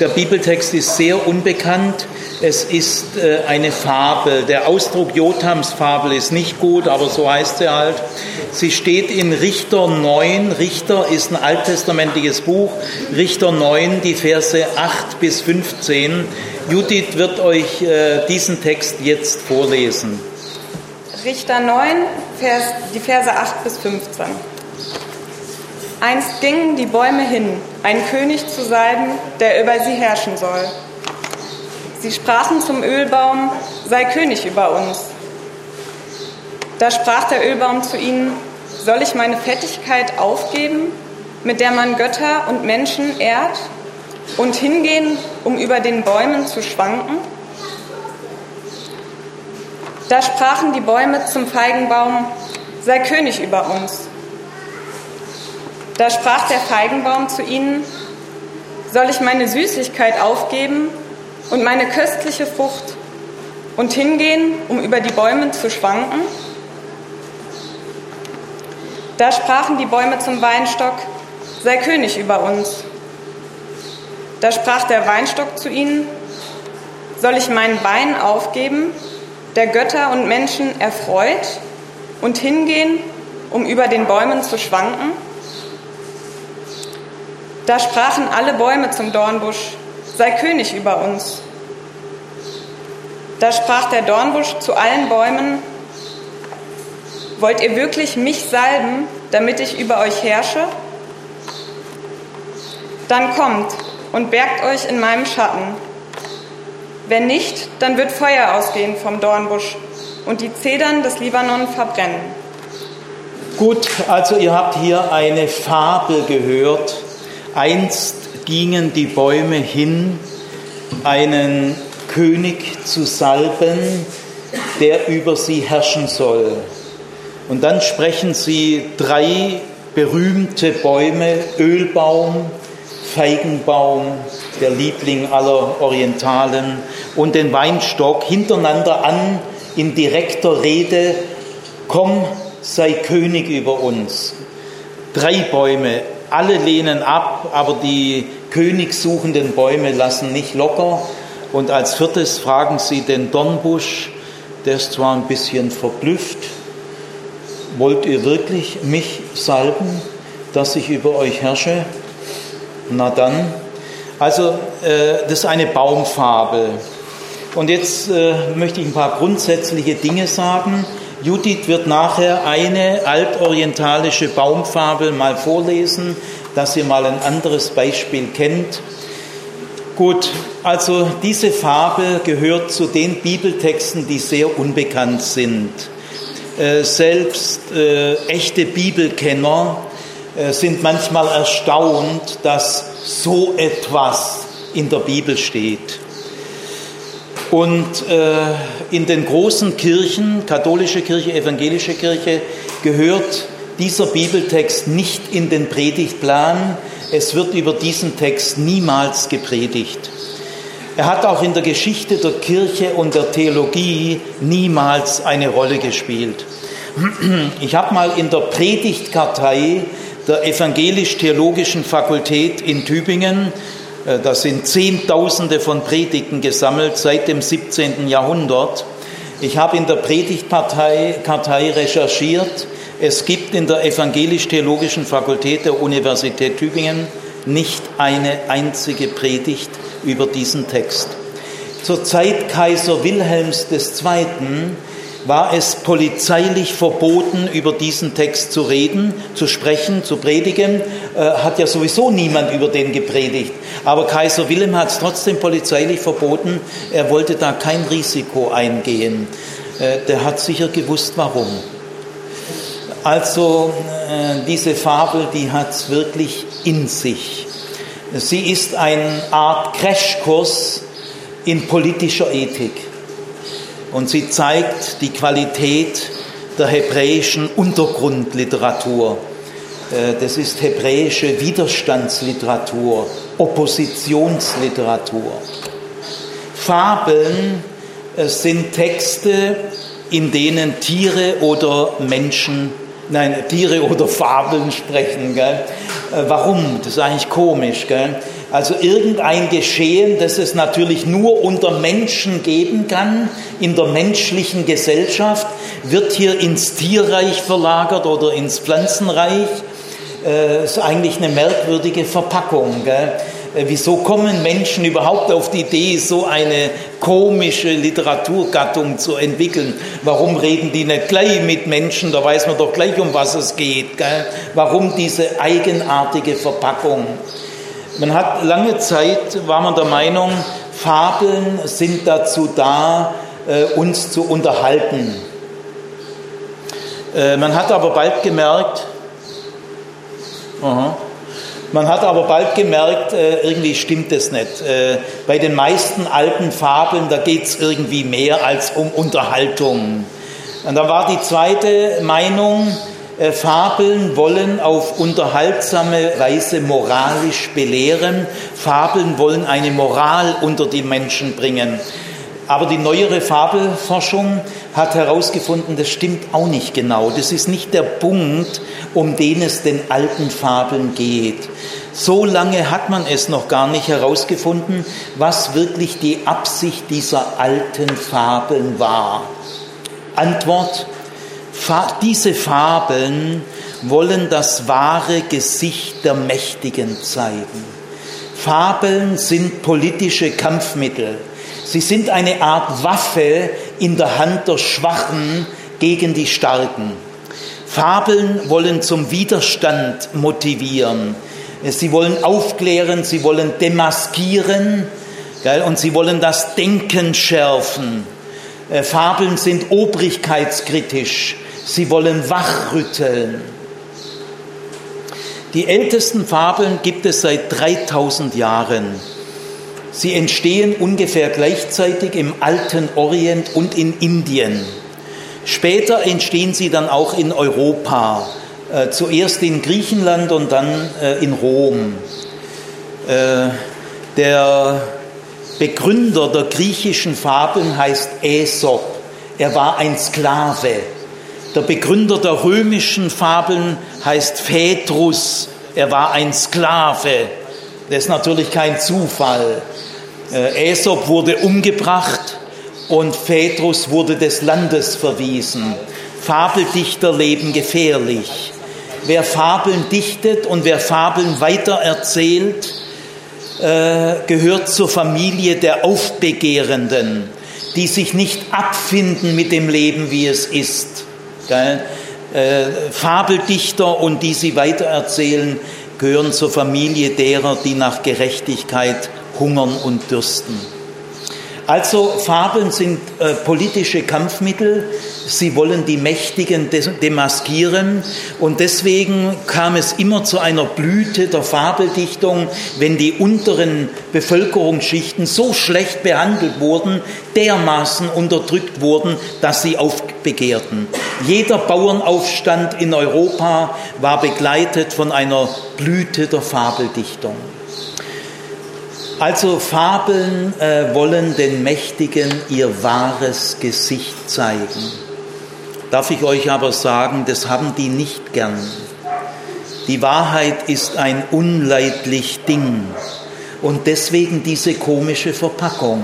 Der Bibeltext ist sehr unbekannt. Es ist äh, eine Fabel. Der Ausdruck Jotams Fabel ist nicht gut, aber so heißt sie halt. Sie steht in Richter 9. Richter ist ein alttestamentliches Buch. Richter 9, die Verse 8 bis 15. Judith wird euch äh, diesen Text jetzt vorlesen. Richter 9, Vers, die Verse 8 bis 15. Einst gingen die Bäume hin, einen König zu salben, der über sie herrschen soll. Sie sprachen zum Ölbaum, sei König über uns. Da sprach der Ölbaum zu ihnen, soll ich meine Fettigkeit aufgeben, mit der man Götter und Menschen ehrt, und hingehen, um über den Bäumen zu schwanken? Da sprachen die Bäume zum Feigenbaum, sei König über uns. Da sprach der Feigenbaum zu ihnen, soll ich meine Süßigkeit aufgeben und meine köstliche Frucht und hingehen, um über die Bäume zu schwanken? Da sprachen die Bäume zum Weinstock, sei König über uns. Da sprach der Weinstock zu ihnen, soll ich meinen Wein aufgeben, der Götter und Menschen erfreut, und hingehen, um über den Bäumen zu schwanken? Da sprachen alle Bäume zum Dornbusch, sei König über uns. Da sprach der Dornbusch zu allen Bäumen, wollt ihr wirklich mich salben, damit ich über euch herrsche? Dann kommt und bergt euch in meinem Schatten. Wenn nicht, dann wird Feuer ausgehen vom Dornbusch und die Zedern des Libanon verbrennen. Gut, also ihr habt hier eine Fabel gehört Einst gingen die Bäume hin, einen König zu salben, der über sie herrschen soll. Und dann sprechen sie drei berühmte Bäume, Ölbaum, Feigenbaum, der Liebling aller Orientalen, und den Weinstock hintereinander an in direkter Rede, komm, sei König über uns. Drei Bäume, alle lehnen ab, aber die königssuchenden Bäume lassen nicht locker. Und als viertes fragen sie den Dornbusch, der ist zwar ein bisschen verblüfft, wollt ihr wirklich mich salben, dass ich über euch herrsche? Na dann. Also äh, das ist eine Baumfabel. Und jetzt äh, möchte ich ein paar grundsätzliche Dinge sagen. Judith wird nachher eine altorientalische Baumfabel mal vorlesen, dass ihr mal ein anderes Beispiel kennt. Gut, also diese Fabel gehört zu den Bibeltexten, die sehr unbekannt sind. Äh, selbst äh, echte Bibelkenner äh, sind manchmal erstaunt, dass so etwas in der Bibel steht. Und äh, in den großen Kirchen, katholische Kirche, evangelische Kirche, gehört dieser Bibeltext nicht in den Predigtplan. Es wird über diesen Text niemals gepredigt. Er hat auch in der Geschichte der Kirche und der Theologie niemals eine Rolle gespielt. Ich habe mal in der Predigtkartei der Evangelisch-Theologischen Fakultät in Tübingen da sind Zehntausende von Predigten gesammelt seit dem 17. Jahrhundert. Ich habe in der Predigtkartei recherchiert. Es gibt in der Evangelisch-Theologischen Fakultät der Universität Tübingen nicht eine einzige Predigt über diesen Text. Zur Zeit Kaiser Wilhelms II war es polizeilich verboten, über diesen Text zu reden, zu sprechen, zu predigen. Äh, hat ja sowieso niemand über den gepredigt. Aber Kaiser Wilhelm hat es trotzdem polizeilich verboten. Er wollte da kein Risiko eingehen. Äh, der hat sicher gewusst, warum. Also äh, diese Fabel, die hat es wirklich in sich. Sie ist eine Art Crashkurs in politischer Ethik und sie zeigt die Qualität der hebräischen Untergrundliteratur. Äh, das ist hebräische Widerstandsliteratur, Oppositionsliteratur. Fabeln äh, sind Texte, in denen Tiere oder Menschen, nein, Tiere oder Fabeln sprechen. Gell? Äh, warum? Das ist eigentlich komisch. Gell? Also irgendein Geschehen, das es natürlich nur unter Menschen geben kann, in der menschlichen Gesellschaft, wird hier ins Tierreich verlagert oder ins Pflanzenreich. Äh, ist eigentlich eine merkwürdige Verpackung. Gell? Äh, wieso kommen Menschen überhaupt auf die Idee, so eine komische Literaturgattung zu entwickeln? Warum reden die nicht gleich mit Menschen? Da weiß man doch gleich, um was es geht. Gell? Warum diese eigenartige Verpackung? Man hat lange Zeit, war man der Meinung, Fabeln sind dazu da, äh, uns zu unterhalten. Äh, man hat aber bald gemerkt, man hat aber bald gemerkt, äh, irgendwie stimmt es nicht. Bei den meisten alten Fabeln, da geht es irgendwie mehr als um Unterhaltung. Und da war die zweite Meinung, äh, Fabeln wollen auf unterhaltsame Weise moralisch belehren. Fabeln wollen eine Moral unter die Menschen bringen. Aber die neuere Fabelforschung hat herausgefunden, das stimmt auch nicht genau. Das ist nicht der Punkt, um den es den alten Fabeln geht. So lange hat man es noch gar nicht herausgefunden, was wirklich die Absicht dieser alten Fabeln war. Antwort, diese Fabeln wollen das wahre Gesicht der Mächtigen zeigen. Fabeln sind politische Kampfmittel. Sie sind eine Art Waffe in der Hand der Schwachen gegen die Starken. Fabeln wollen zum Widerstand motivieren. Sie wollen aufklären, sie wollen demaskieren und sie wollen das Denken schärfen. Äh, Fabeln sind obrigkeitskritisch, sie wollen wachrütteln. Die ältesten Fabeln gibt es seit 3000 Jahren. Sie entstehen ungefähr gleichzeitig im alten Orient und in Indien. Später entstehen sie dann auch in Europa äh, zuerst in Griechenland und dann äh, in Rom. Äh, der Begründer der griechischen Fabeln heißt Aesop. Er war ein Sklave. Der Begründer der römischen Fabeln heißt Phaedrus. Er war ein Sklave. Das ist natürlich kein Zufall. Äh, Aesop wurde umgebracht und Phaedrus wurde des Landes verwiesen. Fabeldichter leben gefährlich. Wer Fabeln dichtet und wer Fabeln weitererzählt, äh, gehört zur Familie der Aufbegehrenden, die sich nicht abfinden mit dem Leben, wie es ist. Gell? Äh, Fabeldichter und die sie weitererzählen, gehören zur Familie derer, die nach Gerechtigkeit hungern und dürsten. Also Fabeln sind äh, politische Kampfmittel, sie wollen die Mächtigen demaskieren und deswegen kam es immer zu einer Blüte der Fabeldichtung, wenn die unteren Bevölkerungsschichten so schlecht behandelt wurden, dermaßen unterdrückt wurden, dass sie aufbegehrten. Jeder Bauernaufstand in Europa war begleitet von einer Blüte der Fabeldichtung. Also Fabeln äh, wollen den Mächtigen ihr wahres Gesicht zeigen. Darf ich euch aber sagen, das haben die nicht gern. Die Wahrheit ist ein unleidlich Ding und deswegen diese komische Verpackung.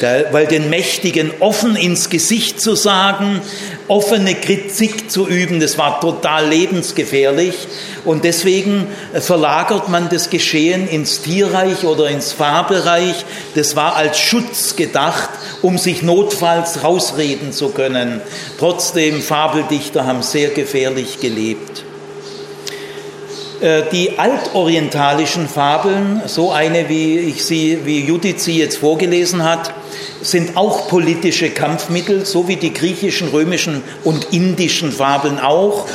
Weil den Mächtigen offen ins Gesicht zu sagen, offene Kritik zu üben, das war total lebensgefährlich. Und deswegen verlagert man das Geschehen ins Tierreich oder ins Fabelreich. Das war als Schutz gedacht, um sich notfalls rausreden zu können. Trotzdem, Fabeldichter haben sehr gefährlich gelebt. Äh, die altorientalischen Fabeln, so eine wie ich sie, wie Judith sie jetzt vorgelesen hat, sind auch politische Kampfmittel, so wie die griechischen, römischen und indischen Fabeln auch.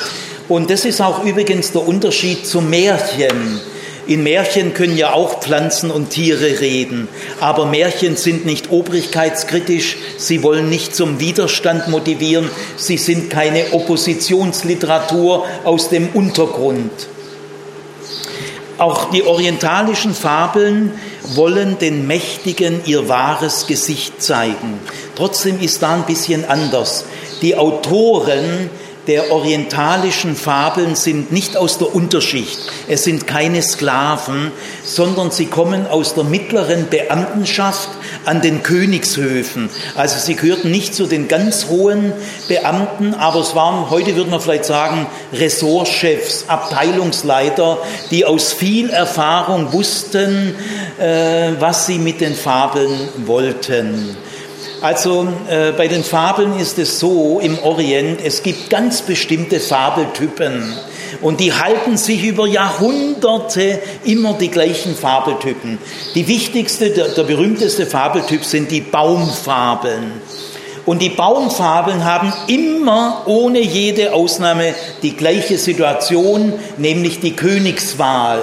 Und das ist auch übrigens der Unterschied zu Märchen. In Märchen können ja auch Pflanzen und Tiere reden, aber Märchen sind nicht obrigkeitskritisch, sie wollen nicht zum Widerstand motivieren, sie sind keine Oppositionsliteratur aus dem Untergrund. Auch die orientalischen Fabeln wollen den Mächtigen ihr wahres Gesicht zeigen. Trotzdem ist da ein bisschen anders. Die Autoren der orientalischen Fabeln sind nicht aus der Unterschicht. Es sind keine Sklaven, sondern sie kommen aus der mittleren Beamtenschaft an den Königshöfen. Also sie gehörten nicht zu den ganz hohen Beamten, aber es waren, heute würde man vielleicht sagen, Ressortchefs, Abteilungsleiter, die aus viel Erfahrung wussten, äh, was sie mit den Fabeln wollten. Also äh, bei den Fabeln ist es so im Orient, es gibt ganz bestimmte Fabeltypen und die halten sich über Jahrhunderte immer die gleichen Fabeltypen. Die wichtigste, der, der berühmteste Fabeltyp sind die Baumfabeln. Und die Baumfabeln haben immer ohne jede Ausnahme die gleiche Situation, nämlich die Königswahl.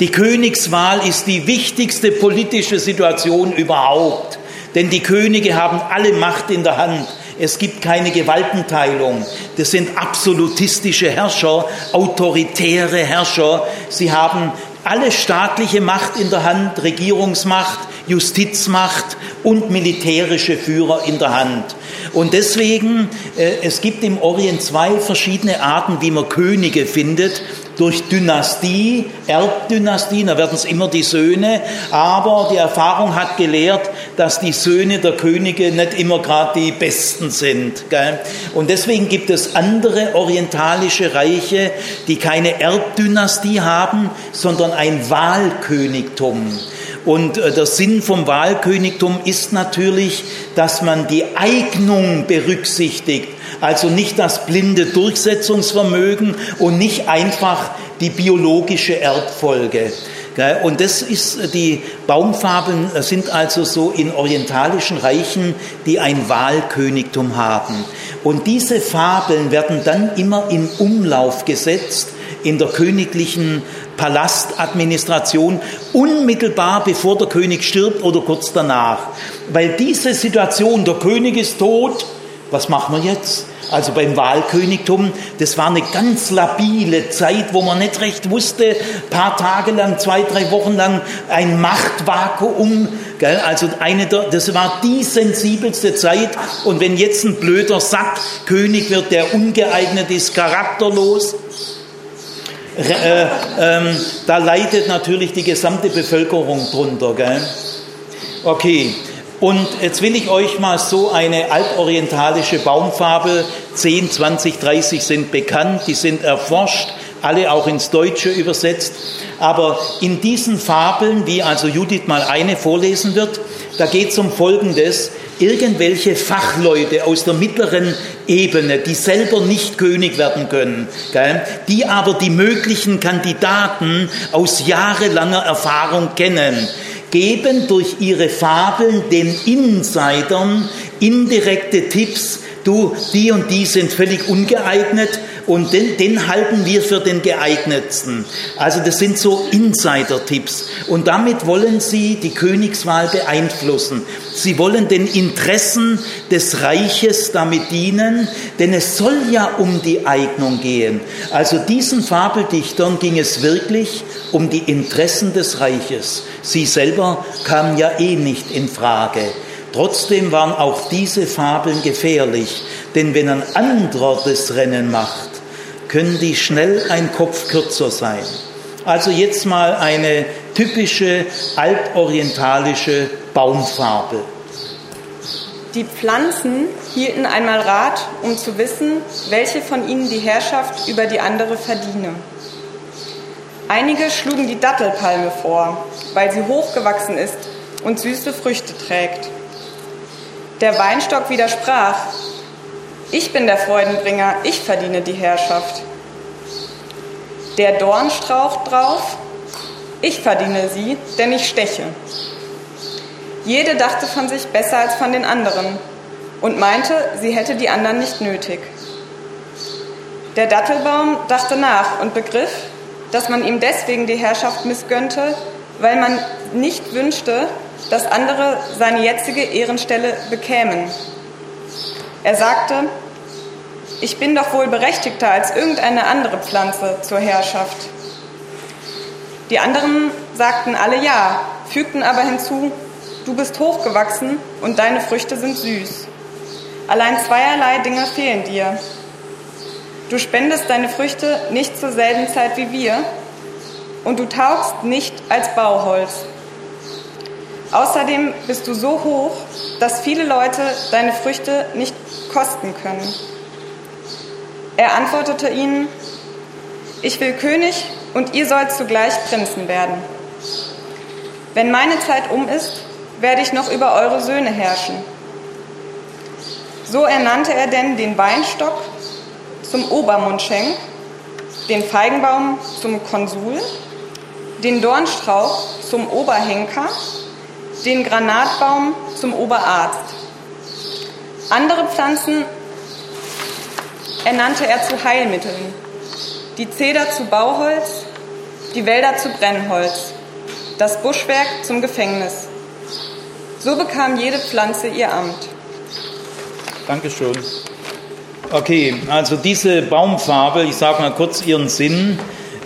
Die Königswahl ist die wichtigste politische Situation überhaupt. Denn die Könige haben alle Macht in der Hand. Es gibt keine Gewaltenteilung. Das sind absolutistische Herrscher, autoritäre Herrscher. Sie haben alle staatliche Macht in der Hand, Regierungsmacht, Justizmacht und militärische Führer in der Hand. Und deswegen, äh, es gibt im Orient zwei verschiedene Arten, wie man Könige findet durch Dynastie, Erbdynastien, da werden es immer die Söhne, aber die Erfahrung hat gelehrt, dass die Söhne der Könige nicht immer gerade die besten sind. Gell? Und deswegen gibt es andere orientalische Reiche, die keine Erbdynastie haben, sondern ein Wahlkönigtum. Und äh, der Sinn vom Wahlkönigtum ist natürlich, dass man die Eignung berücksichtigt also nicht das blinde Durchsetzungsvermögen und nicht einfach die biologische Erbfolge. Und das ist, die Baumfabeln sind also so in orientalischen Reichen, die ein Wahlkönigtum haben. Und diese Fabeln werden dann immer in Umlauf gesetzt in der königlichen Palastadministration, unmittelbar bevor der König stirbt oder kurz danach. Weil diese Situation, der König ist tot, was machen wir jetzt? Also beim Wahlkönigtum, das war eine ganz labile Zeit, wo man nicht recht wusste, paar Tage lang, zwei, drei Wochen lang ein Machtvakuum. Gell? Also eine der, das war die sensibelste Zeit. Und wenn jetzt ein blöder Sack König wird, der ungeeignet ist, charakterlos, äh, ähm, da leidet natürlich die gesamte Bevölkerung drunter. Gell? Okay, und jetzt will ich euch mal so eine altorientalische Baumfabel, 10, 20, 30 sind bekannt, die sind erforscht, alle auch ins Deutsche übersetzt. Aber in diesen Fabeln, wie also Judith mal eine vorlesen wird, da geht es um Folgendes. Irgendwelche Fachleute aus der mittleren Ebene, die selber nicht König werden können, gell, die aber die möglichen Kandidaten aus jahrelanger Erfahrung kennen, geben durch ihre Fabeln den Insidern indirekte Tipps, du, die und die sind völlig ungeeignet und den, den halten wir für den geeignetsten. Also das sind so Insider-Tipps. Und damit wollen sie die Königswahl beeinflussen. Sie wollen den Interessen des Reiches damit dienen, denn es soll ja um die Eignung gehen. Also diesen Fabeldichtern ging es wirklich um die Interessen des Reiches. Sie selber kamen ja eh nicht in Frage. Trotzdem waren auch diese Fabeln gefährlich, denn wenn ein anderer das Rennen macht, können die schnell ein Kopf kürzer sein. Also jetzt mal eine typische altorientalische Baumfabel. Die Pflanzen hielten einmal Rat, um zu wissen, welche von ihnen die Herrschaft über die andere verdiene. Einige schlugen die Dattelpalme vor, weil sie hochgewachsen ist und süße Früchte trägt. Der Weinstock widersprach, ich bin der Freudenbringer, ich verdiene die Herrschaft. Der Dornstrauch drauf, ich verdiene sie, denn ich steche. Jede dachte von sich besser als von den anderen und meinte, sie hätte die anderen nicht nötig. Der Dattelbaum dachte nach und begriff, dass man ihm deswegen die Herrschaft missgönnte, weil man nicht wünschte, dass andere seine jetzige Ehrenstelle bekämen. Er sagte, ich bin doch wohl berechtigter als irgendeine andere Pflanze zur Herrschaft. Die anderen sagten alle ja, fügten aber hinzu, du bist hochgewachsen und deine Früchte sind süß. Allein zweierlei Dinge fehlen dir. Du spendest deine Früchte nicht zur selben Zeit wie wir und du taugst nicht als Bauholz. Außerdem bist du so hoch, dass viele Leute deine Früchte nicht kosten können. Er antwortete ihnen, ich will König und ihr sollt zugleich Prinzen werden. Wenn meine Zeit um ist, werde ich noch über eure Söhne herrschen. So ernannte er denn den Weinstock zum Obermundschenk, den Feigenbaum zum Konsul, den Dornstrauch zum Oberhenker, den Granatbaum zum Oberarzt. Andere Pflanzen ernannte er zu Heilmitteln, die Zeder zu Bauholz, die Wälder zu Brennholz, das Buschwerk zum Gefängnis. So bekam jede Pflanze ihr Amt. Dankeschön. Okay, also diese Baumfabel, ich sage mal kurz ihren Sinn.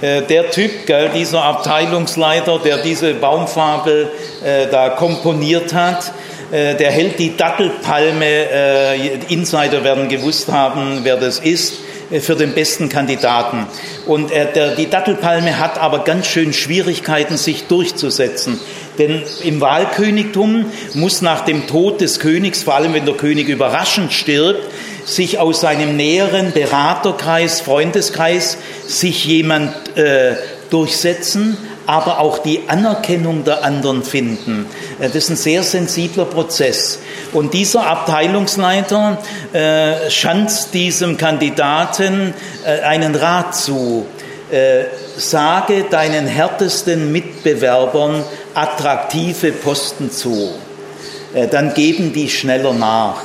Äh, der Typ, gell, dieser Abteilungsleiter, der diese Baumfabel äh, da komponiert hat, äh, der hält die Dattelpalme, äh, Insider werden gewusst haben, wer das ist, äh, für den besten Kandidaten. Und der, die Dattelpalme hat aber ganz schön Schwierigkeiten, sich durchzusetzen. Denn im Wahlkönigtum muss nach dem Tod des Königs, vor allem wenn der König überraschend stirbt, sich aus seinem näheren Beraterkreis, Freundeskreis, sich jemand äh, durchsetzen, aber auch die Anerkennung der anderen finden. Äh, das ist ein sehr sensibler Prozess. Und dieser Abteilungsleiter äh, schanzt diesem Kandidaten äh, einen Rat zu. Äh, sage deinen härtesten Mitbewerbern attraktive Posten zu. Äh, dann geben die schneller nach.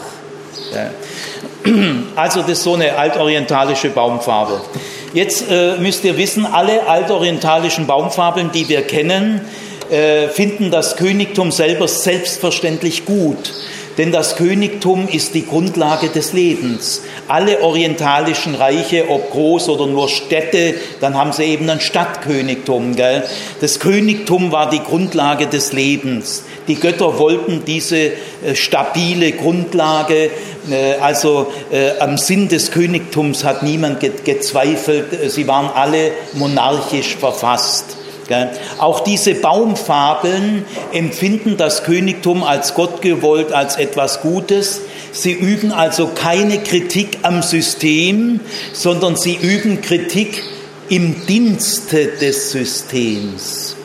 Also das ist so eine altorientalische Baumfarbe. Jetzt äh, müsst ihr wissen, alle altorientalischen Baumfabeln, die wir kennen, äh, finden das Königtum selber selbstverständlich gut. Denn das Königtum ist die Grundlage des Lebens. Alle orientalischen Reiche, ob groß oder nur Städte, dann haben sie eben ein Stadtkönigtum. Gell? Das Königtum war die Grundlage des Lebens. Die Götter wollten diese äh, stabile Grundlage, äh, also äh, am Sinn des Königtums hat niemand ge gezweifelt. Sie waren alle monarchisch verfasst. Auch diese Baumfabeln empfinden das Königtum als Gott gewollt, als etwas Gutes. Sie üben also keine Kritik am System, sondern sie üben Kritik im Dienste des Systems.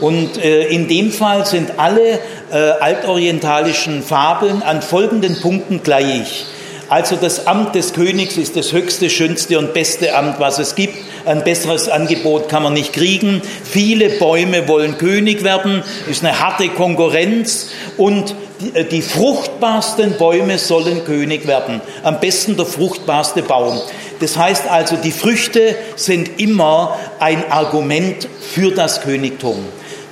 Und äh, in dem Fall sind alle äh, altorientalischen Fabeln an folgenden Punkten gleich. Also das Amt des Königs ist das höchste, schönste und beste Amt, was es gibt. Ein besseres Angebot kann man nicht kriegen. Viele Bäume wollen König werden, ist eine harte Konkurrenz und die, äh, fruchtbarsten Bäume sollen König werden. Am besten der fruchtbarste Baum. Das heißt also, die Früchte sind immer ein Argument für das Königtum.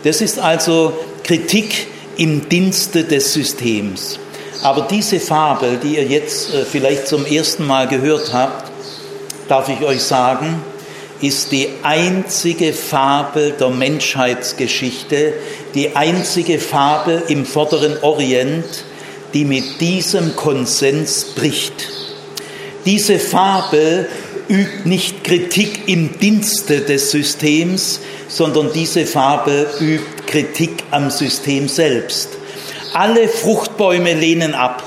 Das ist also Kritik im Dienste des Systems. Aber diese Fabel, die ihr jetzt äh, vielleicht zum ersten Mal gehört habt, darf ich euch sagen, ist die einzige Fabel der Menschheitsgeschichte, die einzige Fabel im vorderen Orient, die mit diesem Konsens bricht. Diese Fabel übt nicht Kritik im Dienste des Systems, sondern diese Fabel übt Kritik am System selbst. Alle Fruchtbäume lehnen ab.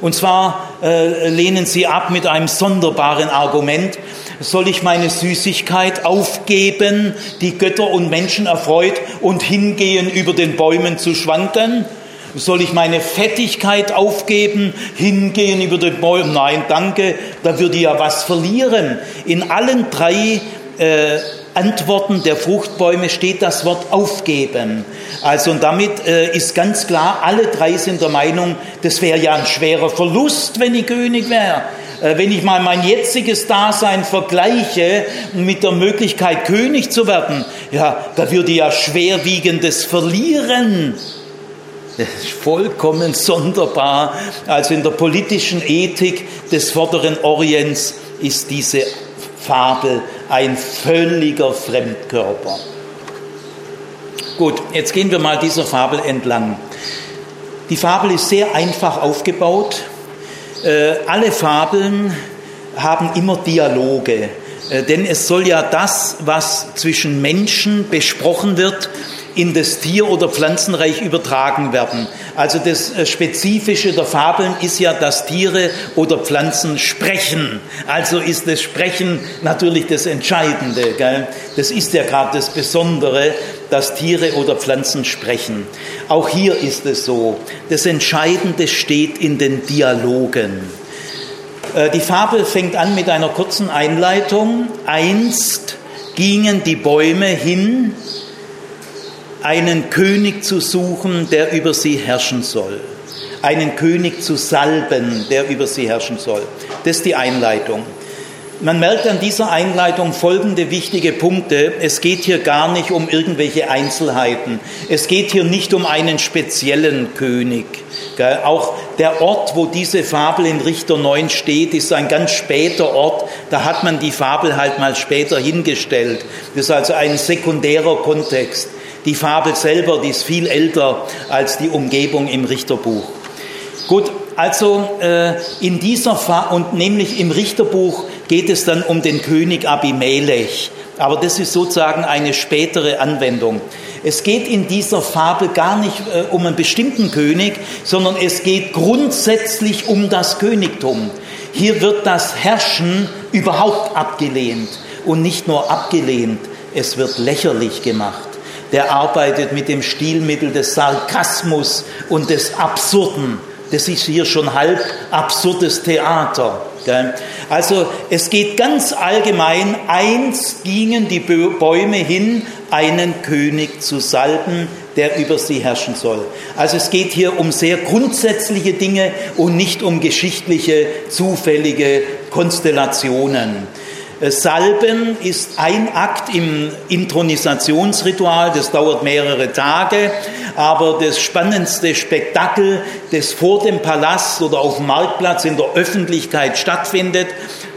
Und zwar äh, lehnen sie ab mit einem sonderbaren Argument. Soll ich meine Süßigkeit aufgeben, die Götter und Menschen erfreut, und hingehen, über den Bäumen zu schwanken? Soll ich meine Fettigkeit aufgeben, hingehen über den Bäumen? Nein, danke, da würde ich ja was verlieren. In allen drei äh, Antworten der Fruchtbäume steht das Wort aufgeben. Also und damit äh, ist ganz klar, alle drei sind der Meinung, das wäre ja ein schwerer Verlust, wenn ich König wäre. Äh, wenn ich mal mein jetziges Dasein vergleiche mit der Möglichkeit, König zu werden, ja, da würde ja schwerwiegendes verlieren. Das ist vollkommen sonderbar. Also in der politischen Ethik des vorderen Orients ist diese Fabel ein völliger Fremdkörper. Gut, jetzt gehen wir mal dieser Fabel entlang. Die Fabel ist sehr einfach aufgebaut. Äh, alle Fabeln haben immer Dialoge. Äh, denn es soll ja das, was zwischen Menschen besprochen wird, in das Tier- oder Pflanzenreich übertragen werden. Also das äh, Spezifische der Fabeln ist ja, dass Tiere oder Pflanzen sprechen. Also ist das Sprechen natürlich das Entscheidende. Gell? Das ist ja gerade das Besondere, dass Tiere oder Pflanzen sprechen. Auch hier ist es so. Das Entscheidende steht in den Dialogen. Äh, die Fabel fängt an mit einer kurzen Einleitung. Einst gingen die Bäume hin, einen König zu suchen, der über sie herrschen soll. Einen König zu salben, der über sie herrschen soll. Das ist die Einleitung. Man merkt an dieser Einleitung folgende wichtige Punkte. Es geht hier gar nicht um irgendwelche Einzelheiten. Es geht hier nicht um einen speziellen König. Auch der Ort, wo diese Fabel in Richter 9 steht, ist ein ganz später Ort. Da hat man die Fabel halt mal später hingestellt. Das ist also ein sekundärer Kontext. Die Fabel selber, die ist viel älter als die Umgebung im Richterbuch. Gut, also äh, in dieser Fa und nämlich im Richterbuch geht es dann um den König Abimelech. Aber das ist sozusagen eine spätere Anwendung. Es geht in dieser Fabel gar nicht äh, um einen bestimmten König, sondern es geht grundsätzlich um das Königtum. Hier wird das Herrschen überhaupt abgelehnt und nicht nur abgelehnt, es wird lächerlich gemacht. Der arbeitet mit dem Stilmittel des Sarkasmus und des Absurden. Das ist hier schon halb absurdes Theater. Also es geht ganz allgemein, einst gingen die Bäume hin, einen König zu salben, der über sie herrschen soll. Also es geht hier um sehr grundsätzliche Dinge und nicht um geschichtliche, zufällige Konstellationen. Salben ist ein Akt im Intronisationsritual, das dauert mehrere Tage, aber das spannendste Spektakel, das vor dem Palast oder auf dem Marktplatz in der Öffentlichkeit stattfindet,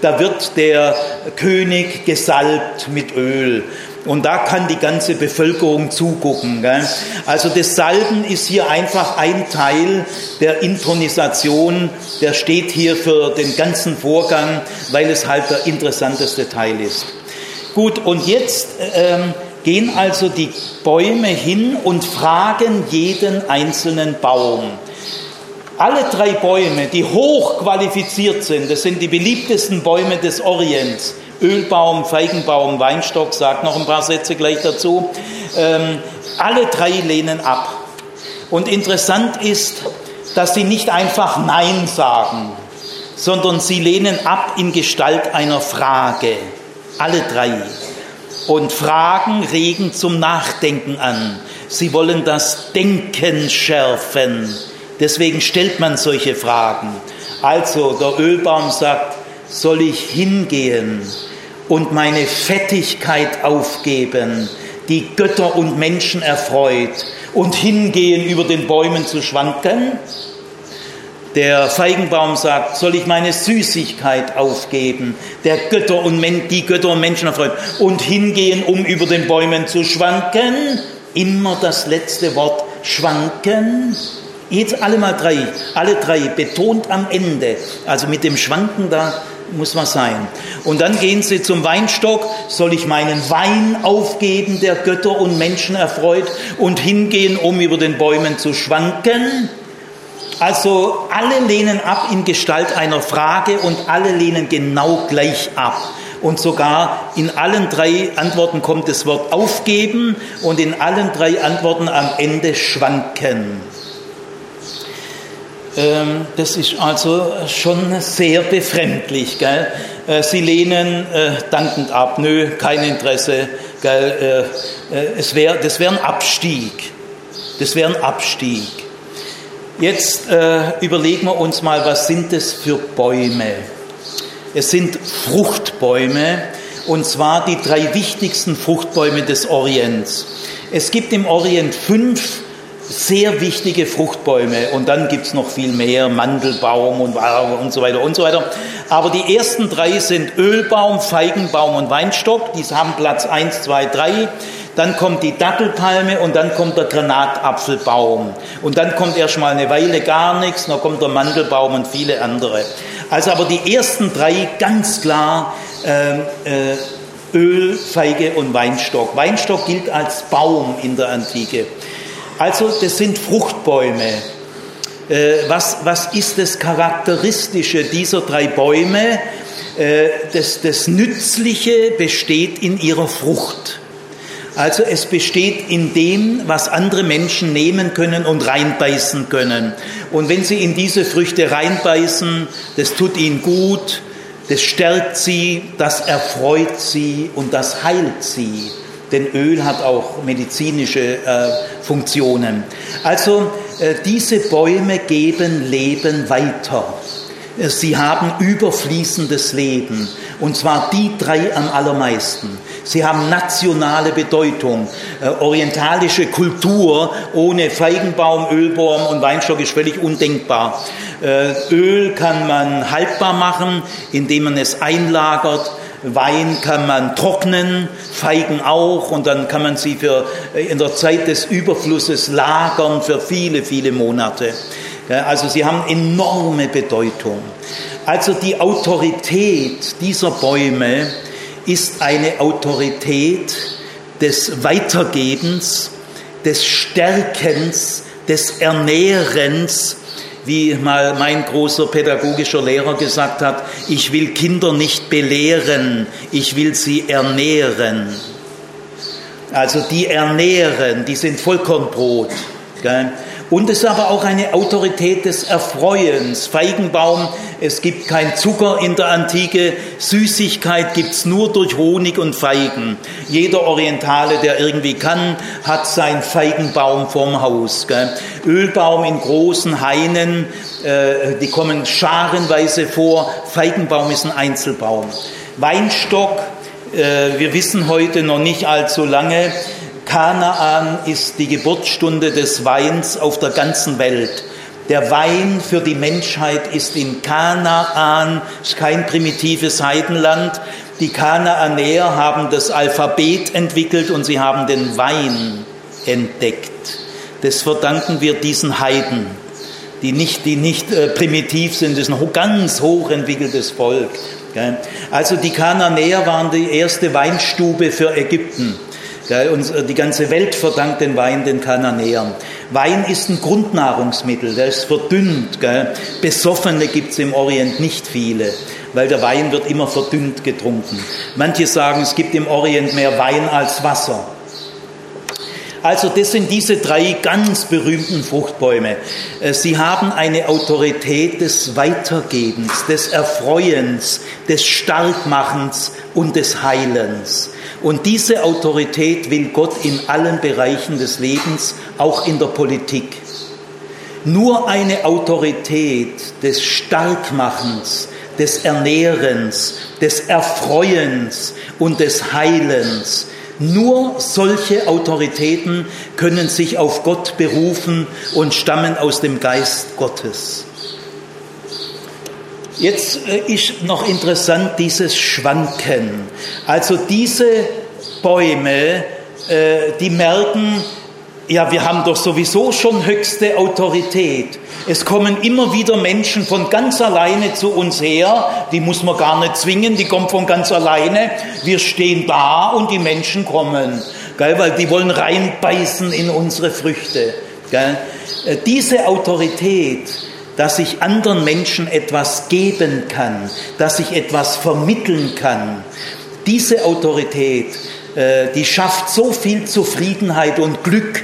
da wird der König gesalbt mit Öl. Und da kann die ganze Bevölkerung zugucken. Gell? Also das Salben ist hier einfach ein Teil der Intronisation, der steht hier für den ganzen Vorgang, weil es halt der interessanteste Teil ist. Gut, und jetzt ähm, gehen also die Bäume hin und fragen jeden einzelnen Baum. Alle drei Bäume, die hoch qualifiziert sind, das sind die beliebtesten Bäume des Orients, Ölbaum, Feigenbaum, Weinstock, sagt noch ein paar Sätze gleich dazu. Ähm, alle drei lehnen ab. Und interessant ist, dass sie nicht einfach Nein sagen, sondern sie lehnen ab in Gestalt einer Frage. Alle drei. Und Fragen regen zum Nachdenken an. Sie wollen das Denken schärfen. Deswegen stellt man solche Fragen. Also der Ölbaum sagt, soll ich hingehen und meine Fettigkeit aufgeben, die Götter und Menschen erfreut und hingehen, über den Bäumen zu schwanken? Der Feigenbaum sagt, soll ich meine Süßigkeit aufgeben, der Götter und Men die Götter und Menschen erfreut und hingehen, um über den Bäumen zu schwanken? Immer das letzte Wort, schwanken. Jetzt alle mal drei, alle drei, betont am Ende. Also mit dem Schwanken da muss man sein. Und dann gehen sie zum Weinstock, soll ich meinen Wein aufgeben, der Götter und Menschen erfreut, und hingehen, um über den Bäumen zu schwanken? Also alle lehnen ab in Gestalt einer Frage und alle lehnen genau gleich ab. Und sogar in allen drei Antworten kommt das Wort aufgeben und in allen drei Antworten am Ende schwanken. Ähm, das ist also schon sehr befremdlich. Gell? Äh, sie lehnen äh, dankend ab, nö, kein Interesse. Gell? Äh, es wär, das wäre ein Abstieg. Das wäre ein Abstieg. Jetzt äh, überlegen wir uns mal, was sind das für Bäume? Es sind Fruchtbäume, und zwar die drei wichtigsten Fruchtbäume des Orients. Es gibt im Orient fünf sehr wichtige Fruchtbäume und dann gibt es noch viel mehr, Mandelbaum und, und so weiter und so weiter. Aber die ersten drei sind Ölbaum, Feigenbaum und Weinstock, die haben Platz 1, 2, 3. dann kommt die Dattelpalme und dann kommt der Granatapfelbaum. Und dann kommt erstmal eine Weile gar nichts, dann kommt der Mandelbaum und viele andere. Also aber die ersten drei ganz klar äh, äh, Öl, Feige und Weinstock. Weinstock gilt als Baum in der Antike. Also das sind Fruchtbäume. Äh, was, was ist das Charakteristische dieser drei Bäume? Äh, das, das Nützliche besteht in ihrer Frucht. Also es besteht in dem, was andere Menschen nehmen können und reinbeißen können. Und wenn sie in diese Früchte reinbeißen, das tut ihnen gut, das stärkt sie, das erfreut sie und das heilt sie. Denn Öl hat auch medizinische äh, Funktionen. Also äh, diese Bäume geben Leben weiter. Sie haben überfließendes Leben. Und zwar die drei am allermeisten. Sie haben nationale Bedeutung. Äh, orientalische Kultur ohne Feigenbaum, Ölbaum und Weinstock ist völlig undenkbar. Äh, Öl kann man haltbar machen, indem man es einlagert. Wein kann man trocknen, Feigen auch, und dann kann man sie für, äh, in der Zeit des Überflusses lagern für viele, viele Monate. Also sie haben enorme Bedeutung. Also die Autorität dieser Bäume ist eine Autorität des Weitergebens, des Stärkens, des Ernährens, wie mal mein großer pädagogischer Lehrer gesagt hat, ich will Kinder nicht belehren, ich will sie ernähren. Also die ernähren, die sind Vollkornbrot. Gell? Und es ist aber auch eine Autorität des Erfreuens. Feigenbaum, es gibt kein Zucker in der Antike, Süßigkeit gibt es nur durch Honig und Feigen. Jeder Orientale, der irgendwie kann, hat seinen Feigenbaum vorm Haus. Gell? Ölbaum in großen Hainen, äh, die kommen scharenweise vor. Feigenbaum ist ein Einzelbaum. Weinstock, äh, wir wissen heute noch nicht allzu lange, Kanaan ist die Geburtsstunde des Weins auf der ganzen Welt. Der Wein für die Menschheit ist in Kanaan, ist kein primitives Heidenland. Die Kanaanäer haben das Alphabet entwickelt und sie haben den Wein entdeckt. Das verdanken wir diesen Heiden, die nicht, die nicht äh, primitiv sind, das ist ein ganz hochentwickeltes Volk. Also die Kanaanäer waren die erste Weinstube für Ägypten. Und äh, die ganze Welt verdankt den Wein den Kananäern. Wein ist ein Grundnahrungsmittel, der ist verdünnt. Besoffene gibt es im Orient nicht viele, weil der Wein wird immer verdünnt getrunken. Manche sagen, es gibt im Orient mehr Wein als Wasser. Also das sind diese drei ganz berühmten Fruchtbäume. Äh, sie haben eine Autorität des Weitergebens, des Erfreuens, des Starkmachens und des Heilens. Und diese Autorität will Gott in allen Bereichen des Lebens, auch in der Politik. Nur eine Autorität des Starkmachens, des Ernährens, des Erfreuens und des Heilens, nur solche Autoritäten können sich auf Gott berufen und stammen aus dem Geist Gottes. Jetzt äh, ist noch interessant dieses Schwanken. Also diese Bäume, äh, die merken, ja, wir haben doch sowieso schon höchste Autorität. Es kommen immer wieder Menschen von ganz alleine zu uns her, die muss man gar nicht zwingen, die kommen von ganz alleine. Wir stehen da und die Menschen kommen, gell, weil die wollen reinbeißen in unsere Früchte. Gell. Äh, diese Autorität, dass ich anderen Menschen etwas geben kann, dass ich etwas vermitteln kann. Diese Autorität, äh, die schafft so viel Zufriedenheit und Glück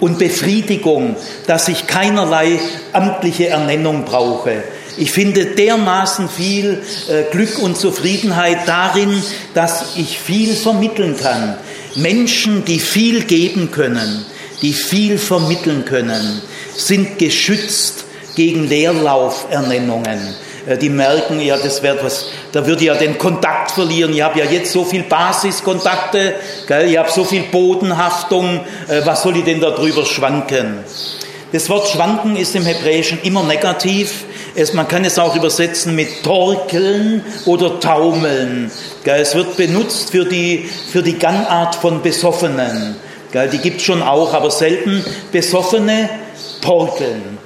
und Befriedigung, dass ich keinerlei amtliche Ernennung brauche. Ich finde dermaßen viel äh, Glück und Zufriedenheit darin, dass ich viel vermitteln kann. Menschen, die viel geben können, die viel vermitteln können, sind geschützt gegen Leerlaufernennungen. Äh, die merken, ja, das wird was, da würde ich ja den Kontakt verlieren. Ich habe ja jetzt so viel Basiskontakte, gell, ich habe so viel Bodenhaftung, äh, was soll ich denn darüber schwanken? Das Wort schwanken ist im Hebräischen immer negativ. Es, man kann es auch übersetzen mit torkeln oder taumeln. Es wird benutzt für die, für die Gangart von Besoffenen. Die gibt es schon auch, aber selten Besoffene torkeln.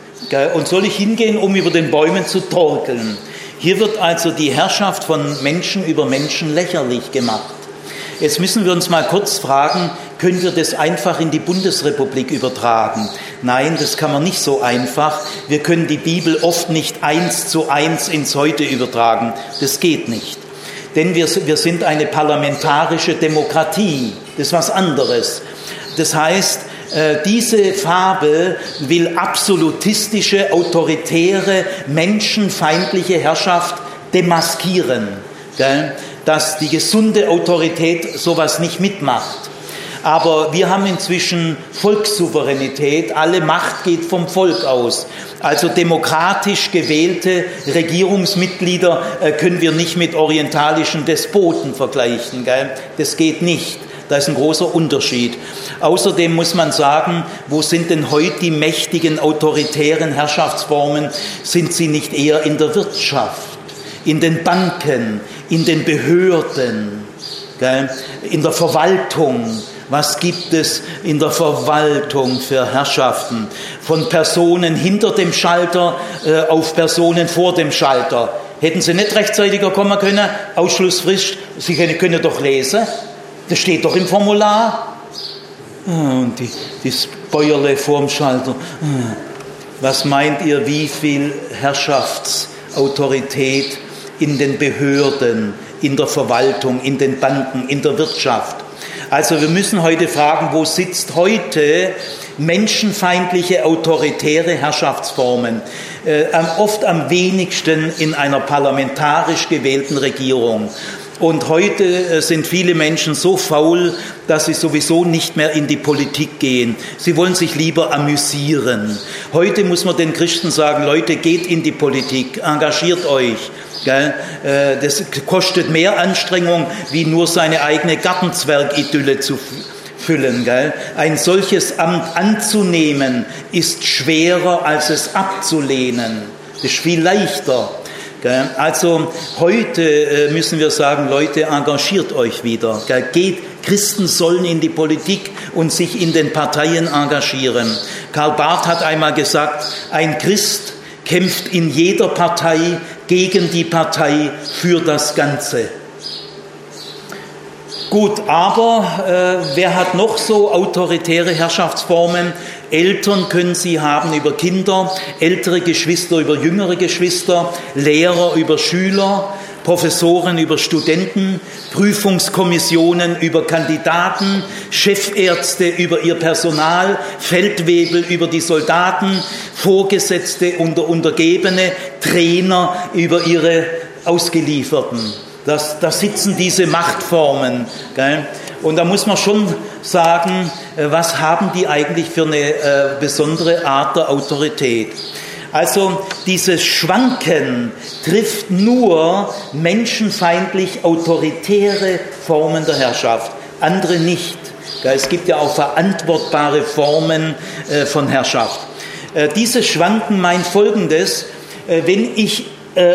Und soll ich hingehen, um über den Bäumen zu torkeln? Hier wird also die Herrschaft von Menschen über Menschen lächerlich gemacht. Jetzt müssen wir uns mal kurz fragen, können wir das einfach in die Bundesrepublik übertragen? Nein, das kann man nicht so einfach. Wir können die Bibel oft nicht eins zu eins ins Heute übertragen. Das geht nicht. Denn wir, wir sind eine parlamentarische Demokratie. Das ist was anderes. Das heißt, diese Fabel will absolutistische, autoritäre, menschenfeindliche Herrschaft demaskieren, dass die gesunde Autorität sowas nicht mitmacht. Aber wir haben inzwischen Volkssouveränität, alle Macht geht vom Volk aus. Also demokratisch gewählte Regierungsmitglieder äh, können wir nicht mit orientalischen Despoten vergleichen. Das geht nicht. Da ist ein großer Unterschied. Außerdem muss man sagen, wo sind denn heute die mächtigen autoritären Herrschaftsformen? Sind sie nicht eher in der Wirtschaft, in den Banken, in den Behörden, in der Verwaltung? Was gibt es in der Verwaltung für Herrschaften? Von Personen hinter dem Schalter äh, auf Personen vor dem Schalter. Hätten Sie nicht rechtzeitiger kommen können? Ausschlussfrist, Sie können doch lesen. Das steht doch im Formular. Ah, und die, das Bäuerle vorm Schalter. Ah. Was meint ihr, wie viel Herrschaftsautorität in den Behörden, in der Verwaltung, in den Banken, in der Wirtschaft? Also wir müssen heute fragen, wo sitzt heute menschenfeindliche autoritäre Herrschaftsformen? Äh, oft am wenigsten in einer parlamentarisch gewählten Regierung. Und heute äh, sind viele Menschen so faul, dass sie sowieso nicht mehr in die Politik gehen. Sie wollen sich lieber amüsieren. Heute muss man den Christen sagen, Leute, geht in die Politik, engagiert euch. Äh, das kostet mehr Anstrengung, wie nur seine eigene Gartenzwergidylle zu füllen. Ein solches Amt anzunehmen ist schwerer, als es abzulehnen. Das ist viel leichter. Also heute äh, müssen wir sagen, Leute, engagiert euch wieder. Geht, Christen sollen in die Politik und sich in den Parteien engagieren. Karl Barth hat einmal gesagt, ein Christ kämpft in jeder Partei gegen die Partei für das Ganze. Gut, aber äh, wer hat noch so autoritäre Herrschaftsformen? Eltern können sie haben über Kinder, ältere Geschwister über jüngere Geschwister, Lehrer über Schüler, Professoren über Studenten, Prüfungskommissionen über Kandidaten, Chefärzte über ihr Personal, Feldwebel über die Soldaten, Vorgesetzte unter Untergebene, Trainer über ihre Ausgelieferten. Da sitzen diese Machtformen. Gell? Und da muss man schon sagen, was haben die eigentlich für eine äh, besondere Art der Autorität. Also dieses Schwanken trifft nur menschenfeindlich autoritäre Formen der Herrschaft, andere nicht. Es gibt ja auch verantwortbare Formen äh, von Herrschaft. Dieses Schwanken meint Folgendes, wenn ich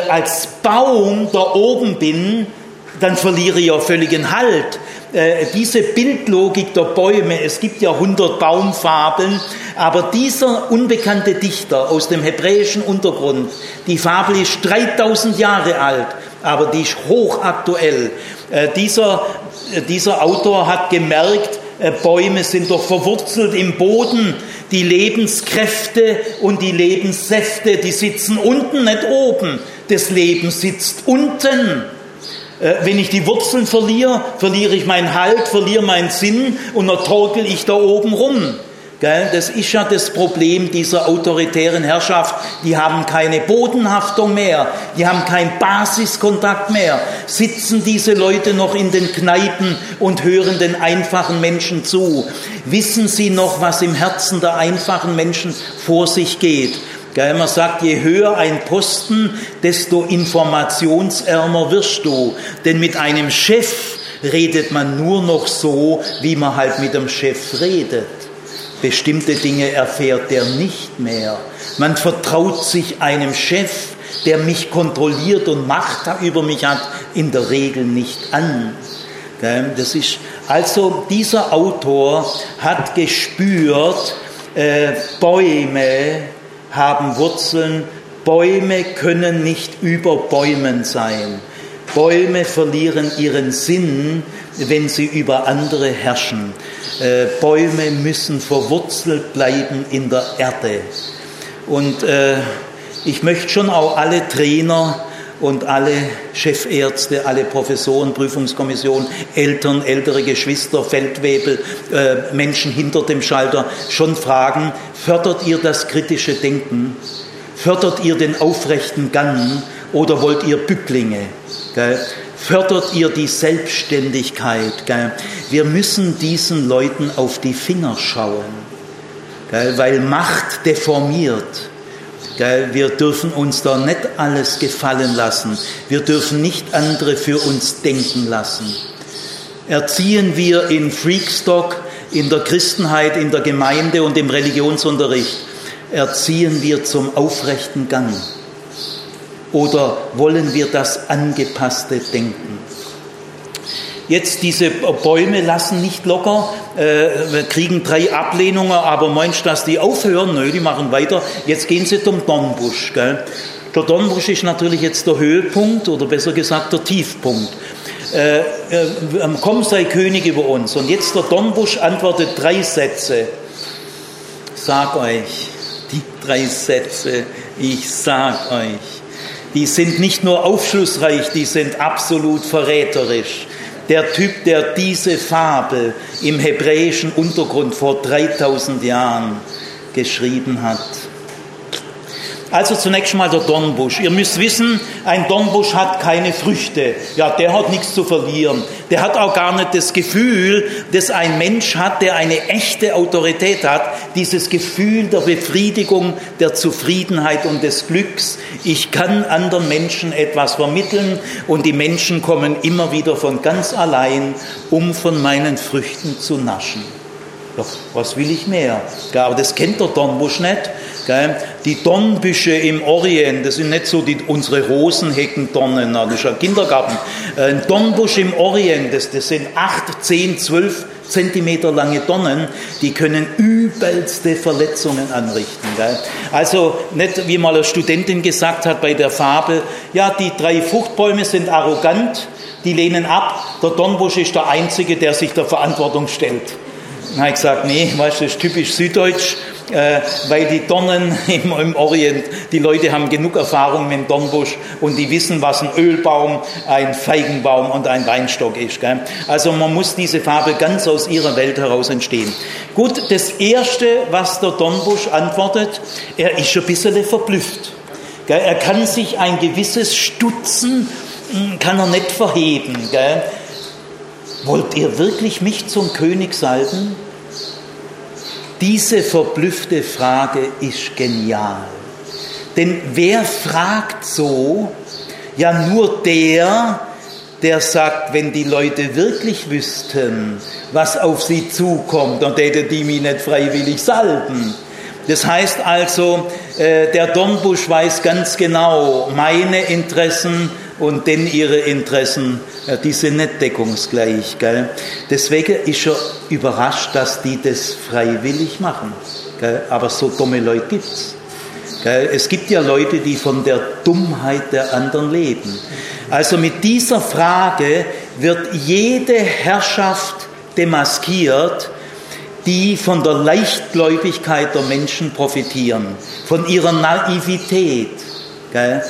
als Baum da oben bin, dann verliere ich ja völligen Halt. Äh, diese Bildlogik der Bäume, es gibt ja hundert Baumfabeln, aber dieser unbekannte Dichter aus dem hebräischen Untergrund, die Fabel ist 3000 Jahre alt, aber die ist hochaktuell. Äh, dieser, äh, dieser Autor hat gemerkt, Bäume sind doch verwurzelt im Boden. Die Lebenskräfte und die Lebenssäfte, die sitzen unten, nicht oben. Das Leben sitzt unten. Äh, wenn ich die Wurzeln verliere, verliere ich meinen Halt, verliere meinen Sinn und dann torkel ich da oben rum. Das ist ja das Problem dieser autoritären Herrschaft. Die haben keine Bodenhaftung mehr, die haben keinen Basiskontakt mehr. Sitzen diese Leute noch in den Kneipen und hören den einfachen Menschen zu? Wissen sie noch, was im Herzen der einfachen Menschen vor sich geht? Man sagt, je höher ein Posten, desto informationsärmer wirst du. Denn mit einem Chef redet man nur noch so, wie man halt mit dem Chef redet. Bestimmte Dinge erfährt er nicht mehr. Man vertraut sich einem Chef, der mich kontrolliert und Macht über mich hat, in der Regel nicht an. Das ist, also dieser Autor hat gespürt, äh, Bäume haben Wurzeln, Bäume können nicht über Bäumen sein. Bäume verlieren ihren Sinn, wenn sie über andere herrschen. Äh, Bäume müssen verwurzelt bleiben in der Erde. Und äh, ich möchte schon auch alle Trainer und alle Chefärzte, alle Professoren, Prüfungskommission, Eltern, ältere Geschwister, Feldwebel, äh, Menschen hinter dem Schalter schon fragen, fördert ihr das kritische Denken? Fördert ihr den aufrechten Gang oder wollt ihr Bücklinge? Gell? Fördert ihr die Selbstständigkeit? Gell? Wir müssen diesen Leuten auf die Finger schauen, gell? weil Macht deformiert. Wir dürfen uns da nicht alles gefallen lassen. Wir dürfen nicht andere für uns denken lassen. Erziehen wir in Freakstock, in der Christenheit, in der Gemeinde und im Religionsunterricht, erziehen wir zum aufrechten Gang. Oder wollen wir das angepasste Denken? Jetzt diese Bäume lassen nicht locker, äh, wir kriegen drei Ablehnungen, aber meinst du, dass die aufhören? Nö, die machen weiter. Jetzt gehen sie zum Dornbusch. Gell? Der Dornbusch ist natürlich jetzt der Höhepunkt oder besser gesagt der Tiefpunkt. Äh, äh, komm, sei König über uns. Und jetzt der Dornbusch antwortet drei Sätze. Sag euch, die drei Sätze, ich sag euch, die sind nicht nur aufschlussreich, die sind absolut verräterisch der Typ, der diese Fabel im hebräischen Untergrund vor 3000 Jahren geschrieben hat. Also zunächst mal der Dornbusch. Ihr müsst wissen, ein Dornbusch hat keine Früchte. Ja, der hat nichts zu verlieren. Der hat auch gar nicht das Gefühl, dass ein Mensch hat, der eine echte Autorität hat, dieses Gefühl der Befriedigung, der Zufriedenheit und des Glücks. Ich kann anderen Menschen etwas vermitteln und die Menschen kommen immer wieder von ganz allein, um von meinen Früchten zu naschen. Doch was will ich mehr? Aber das kennt der Dornbusch nicht. Die Dornbüsche im Orient, das sind nicht so die, unsere Rosenheckendornen, das ist ein Kindergarten. Ein Dornbusch im Orient, das, das sind 8, 10, 12 Zentimeter lange Dornen, die können übelste Verletzungen anrichten. Gell? Also nicht, wie mal eine Studentin gesagt hat bei der Fabel, ja, die drei Fruchtbäume sind arrogant, die lehnen ab, der Dornbusch ist der Einzige, der sich der Verantwortung stellt. Habe ich gesagt, nee, weißt du, das ist typisch süddeutsch, äh, weil die Dornen im, im, Orient, die Leute haben genug Erfahrung mit dem Dornbusch und die wissen, was ein Ölbaum, ein Feigenbaum und ein Weinstock ist. Gell? Also man muss diese Farbe ganz aus ihrer Welt heraus entstehen. Gut, das Erste, was der Dornbusch antwortet, er ist ein bisschen verblüfft. Gell? Er kann sich ein gewisses Stutzen, hm, kann er nicht verheben. Gell? Wollt ihr wirklich mich zum König salben? Diese verblüffte Frage ist genial. Denn wer fragt so? Ja, nur der, der sagt, wenn die Leute wirklich wüssten, was auf sie zukommt, dann täte die mich nicht freiwillig salben. Das heißt also, äh, der Dornbusch weiß ganz genau, meine Interessen und denn ihre Interessen, die sind nicht deckungsgleich. Gell? Deswegen ist er überrascht, dass die das freiwillig machen. Gell? Aber so dumme Leute gibt es. Es gibt ja Leute, die von der Dummheit der anderen leben. Also mit dieser Frage wird jede Herrschaft demaskiert, die von der Leichtgläubigkeit der Menschen profitieren, von ihrer Naivität. Gell?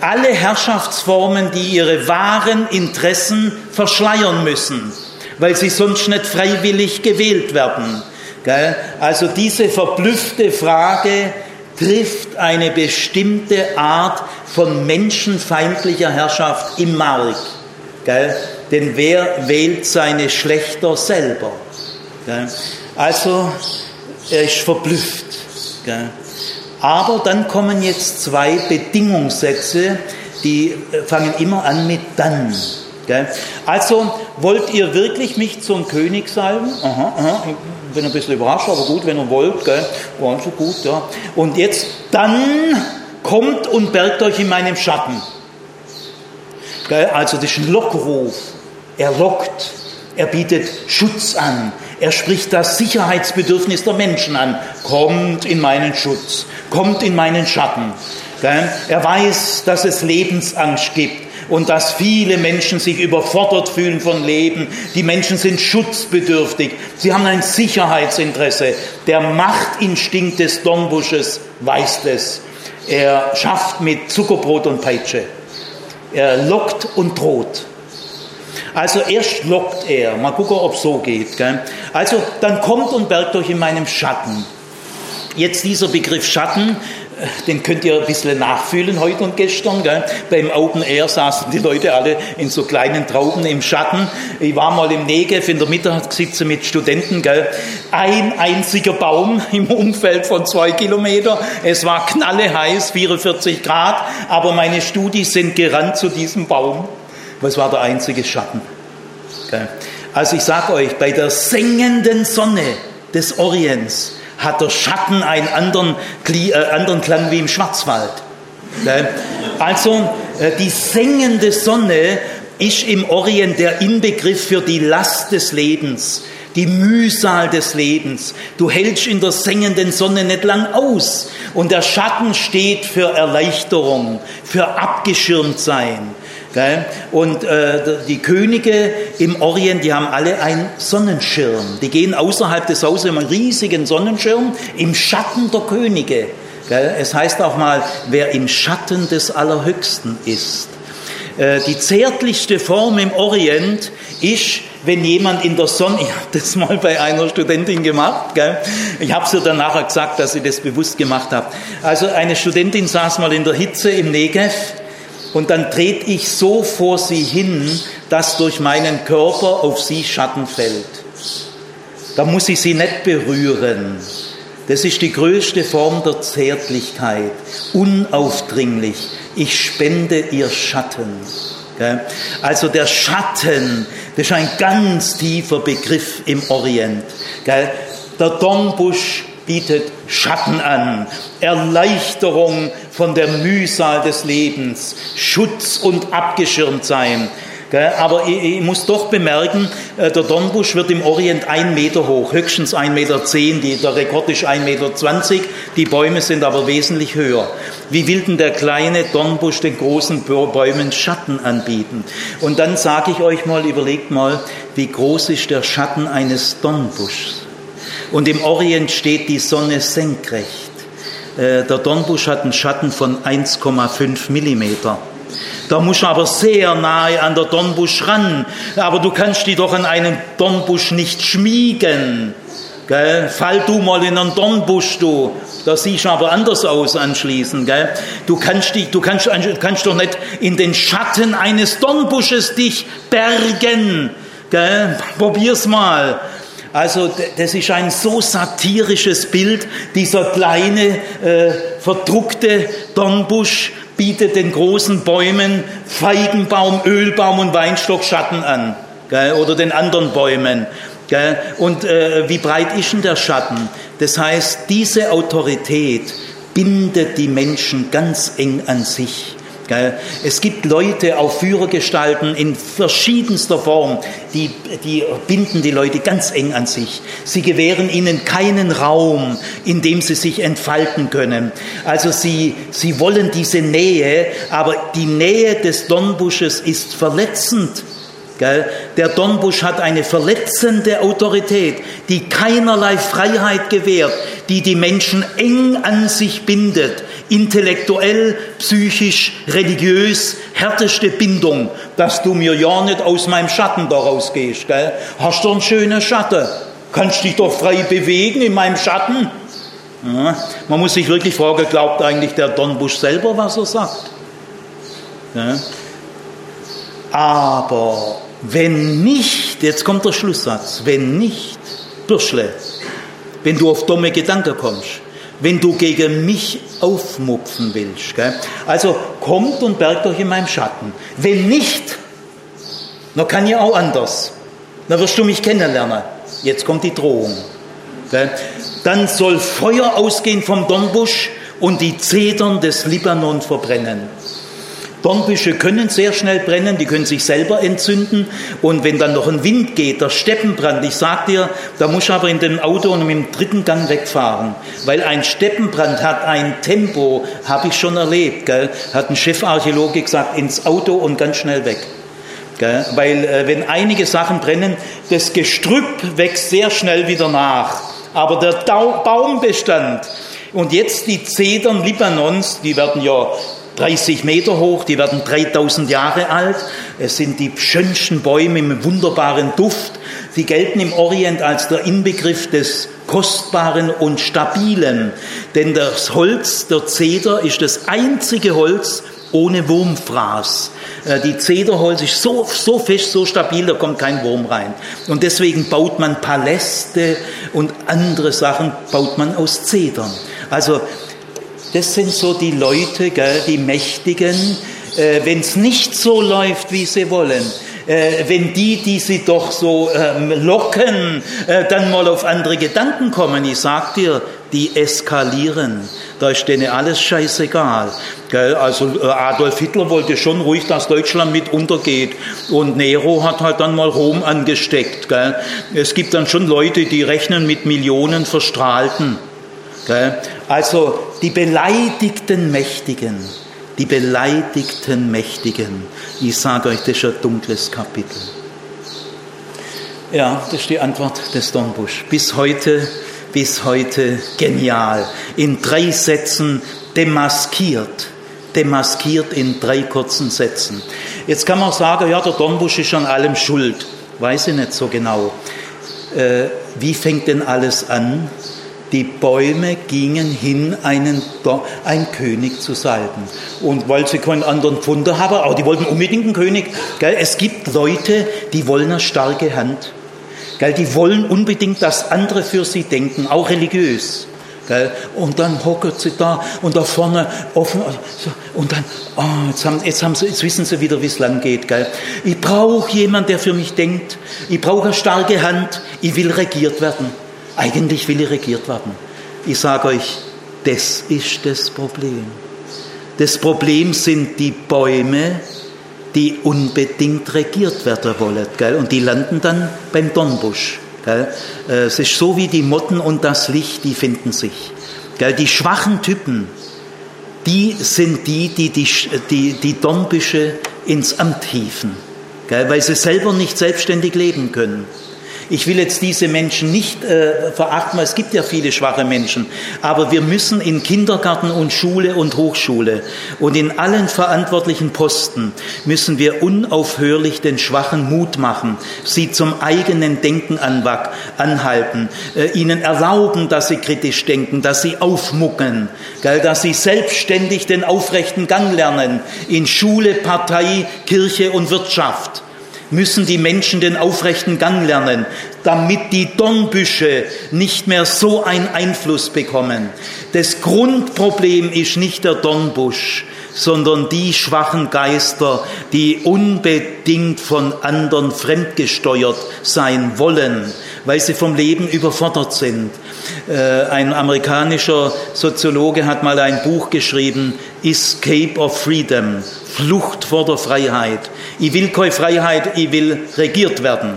Alle Herrschaftsformen, die ihre wahren Interessen verschleiern müssen, weil sie sonst nicht freiwillig gewählt werden. Also diese verblüffte Frage trifft eine bestimmte Art von menschenfeindlicher Herrschaft im Mark. Denn wer wählt seine Schlechter selber? Also er ist verblüfft. Aber dann kommen jetzt zwei Bedingungssätze, die äh, fangen immer an mit dann. Also, wollt ihr wirklich mich zum König salben? Aha, aha, ich bin ein bisschen überrascht, aber gut, wenn ihr wollt? War so gut, ja. Und jetzt, dann kommt und bergt euch in meinem Schatten. Also das ist ein Lockruf. Er lockt, er bietet Schutz an, er spricht das Sicherheitsbedürfnis der Menschen an. Kommt in meinen Schutz, kommt in meinen Schatten. Er weiß, dass es Lebensangst gibt und dass viele Menschen sich überfordert fühlen von Leben. Die Menschen sind schutzbedürftig. Sie haben ein Sicherheitsinteresse. Der Machtinstinkt des Dornbusches weiß das. Er schafft mit Zuckerbrot und Peitsche. Er lockt und droht. Also erst lockt er, mal gucken, ob es so geht. Gell? Also dann kommt und bergt euch in meinem Schatten. Jetzt dieser Begriff Schatten, äh, den könnt ihr ein bisschen nachfühlen heute und gestern. Gell? Beim Open Air saßen die Leute alle in so kleinen Trauben im Schatten. Ich war mal im Negev in der Mittagssitze mit Studenten. Gell? Ein einziger Baum im Umfeld von zwei Kilometern. Es war knalleheiß, 44 Grad, aber meine Studis sind gerannt zu diesem Baum. Was war der einzige Schatten? Also ich sage euch, bei der sengenden Sonne des Orients hat der Schatten einen anderen, äh, anderen Klang wie im Schwarzwald. Also äh, die sengende Sonne ist im Orient der Inbegriff für die Last des Lebens, die Mühsal des Lebens. Du hältst in der sengenden Sonne nicht lang aus. Und der Schatten steht für Erleichterung, für abgeschirmt sein. Und äh, die Könige im Orient, die haben alle einen Sonnenschirm. Die gehen außerhalb des Hauses im riesigen Sonnenschirm im Schatten der Könige. Es heißt auch mal, wer im Schatten des Allerhöchsten ist. Äh, die zärtlichste Form im Orient ist, wenn jemand in der Sonne, ich habe das mal bei einer Studentin gemacht, gell? ich habe sie dann nachher gesagt, dass ich das bewusst gemacht habe. Also eine Studentin saß mal in der Hitze im Negev und dann trete ich so vor sie hin, dass durch meinen Körper auf sie Schatten fällt. Da muss ich sie nicht berühren. Das ist die größte Form der Zärtlichkeit, unaufdringlich. Ich spende ihr Schatten. Also der Schatten, das ist ein ganz tiefer Begriff im Orient. Der Dornbusch bietet Schatten an, Erleichterung von der Mühsal des Lebens, Schutz und abgeschirmt sein. Aber ich, muss doch bemerken, äh, der Dornbusch wird im Orient ein Meter hoch, höchstens ein Meter, zehn, der Rekord ist ein Meter. zwanzig. Die Bäume sind aber wesentlich höher. Wie will denn der kleine Dornbusch den großen Bäumen Schatten anbieten? Und dann sage ich euch mal, überlegt mal, wie groß ist der Schatten eines Dornbuschs? Und im Orient steht die Sonne senkrecht. Äh, der Dornbusch hat einen Schatten von 1,5 Millimeter. Da musst du aber sehr nahe an der Dornbusch ran. Aber du kannst dich doch an einen Dornbusch nicht schmiegen. Gell? Fall du mal in einen Dornbusch, du. Da siehst du aber anders aus anschließend. Gell? Du, kannst du kannst, kannst doch nicht in den Schatten eines Dornbusches dich bergen. Gell? Probier's mal. Also das ist ein so satirisches Bild, dieser kleine äh, verdruckte Dornbusch bietet den großen Bäumen Feigenbaum, Ölbaum und Weinstock Schatten an gell? oder den anderen Bäumen. Gell? Und äh, wie breit ist denn der Schatten? Das heißt, diese Autorität bindet die Menschen ganz eng an sich. Es gibt Leute, auch Führergestalten in verschiedenster Form, die, die binden die Leute ganz eng an sich. Sie gewähren ihnen keinen Raum, in dem sie sich entfalten können. Also sie, sie wollen diese Nähe, aber die Nähe des Dornbusches ist verletzend. Der Dornbusch hat eine verletzende Autorität, die keinerlei Freiheit gewährt, die die Menschen eng an sich bindet, intellektuell, psychisch, religiös, härteste Bindung, dass du mir ja nicht aus meinem Schatten da rausgehst. Gell? Hast du einen schönen Schatten? Kannst dich doch frei bewegen in meinem Schatten? Ja, man muss sich wirklich fragen, glaubt eigentlich der Dornbusch selber, was er sagt? Ja. Aber wenn nicht, jetzt kommt der Schlusssatz, wenn nicht, Bürschle, wenn du auf dumme Gedanken kommst, wenn du gegen mich aufmupfen willst. Gell? Also kommt und bergt euch in meinem Schatten. Wenn nicht, Na kann ja auch anders. Na wirst du mich kennenlernen. Jetzt kommt die Drohung. Dann soll Feuer ausgehen vom Dornbusch und die Zedern des Libanon verbrennen. Dornbüsche können sehr schnell brennen, die können sich selber entzünden. Und wenn dann noch ein Wind geht, der Steppenbrand, ich sag dir, da muss ich aber in dem Auto und dem dritten Gang wegfahren. Weil ein Steppenbrand hat ein Tempo, habe ich schon erlebt, gell? hat ein Chefarchäologe gesagt, ins Auto und ganz schnell weg. Gell? Weil äh, wenn einige Sachen brennen, das Gestrüpp wächst sehr schnell wieder nach. Aber der Baumbestand und jetzt die Zedern Libanons, die werden ja 30 Meter hoch, die werden 3000 Jahre alt. Es sind die schönsten Bäume mit wunderbaren Duft. Sie gelten im Orient als der Inbegriff des Kostbaren und Stabilen. Denn das Holz, der Zeder, ist das einzige Holz ohne Wurmfraß. Äh, die Zederholz ist so, so fest, so stabil, da kommt kein Wurm rein. Und deswegen baut man Paläste und andere Sachen baut man aus Zedern. Also das sind so die Leute, gell, die Mächtigen, äh, wenn es nicht so läuft, wie sie wollen, äh, wenn die, die sie doch so ähm, locken, äh, dann mal auf andere Gedanken kommen, ich sag dir, die eskalieren. Da ist denen alles scheißegal. Gell? Also äh, Adolf Hitler wollte schon ruhig, dass Deutschland mit untergeht. Und Nero hat halt dann mal Rom angesteckt. Gell? Es gibt dann schon Leute, die rechnen mit Millionen Verstrahlten. Also die beleidigten Mächtigen, die beleidigten Mächtigen. Ich sage euch, das ist ein dunkles Kapitel. Ja, das ist die Antwort des Dornbusch. Bis heute, bis heute genial. In drei Sätzen demaskiert. Demaskiert in drei kurzen Sätzen. Jetzt kann man sagen, ja, der Dornbusch ist an allem schuld. Weiß ich nicht so genau. Äh, wie fängt denn alles an? Die Bäume gingen hin, einen, einen König zu salben. Und weil sie keinen anderen Funder haben, aber die wollten unbedingt einen König. Gell? Es gibt Leute, die wollen eine starke Hand. Gell? Die wollen unbedingt, dass andere für sie denken, auch religiös. Und dann hocken sie da und da vorne offen und dann, oh, jetzt, haben, jetzt, haben sie, jetzt wissen sie wieder, wie es lang geht. Gell? Ich brauche jemanden, der für mich denkt. Ich brauche eine starke Hand. Ich will regiert werden. Eigentlich will ich regiert werden. Ich sage euch, das ist das Problem. Das Problem sind die Bäume, die unbedingt regiert werden wollen. Gell? Und die landen dann beim Dornbusch. Gell? Äh, es ist so wie die Motten und das Licht, die finden sich. Gell? Die schwachen Typen, die sind die, die die, die, die Dornbüsche ins Amt hieven, weil sie selber nicht selbstständig leben können. Ich will jetzt diese Menschen nicht äh, verachten, weil es gibt ja viele schwache Menschen. Aber wir müssen in Kindergarten und Schule und Hochschule und in allen verantwortlichen Posten müssen wir unaufhörlich den Schwachen Mut machen, sie zum eigenen Denken anhalten, äh, ihnen erlauben, dass sie kritisch denken, dass sie aufmucken, gell, dass sie selbstständig den aufrechten Gang lernen in Schule, Partei, Kirche und Wirtschaft müssen die Menschen den aufrechten Gang lernen, damit die Dornbüsche nicht mehr so einen Einfluss bekommen. Das Grundproblem ist nicht der Dornbusch, sondern die schwachen Geister, die unbedingt von anderen fremdgesteuert sein wollen, weil sie vom Leben überfordert sind. Äh, ein amerikanischer Soziologe hat mal ein Buch geschrieben, Escape of Freedom, Flucht vor der Freiheit. Ich will keine Freiheit, ich will regiert werden.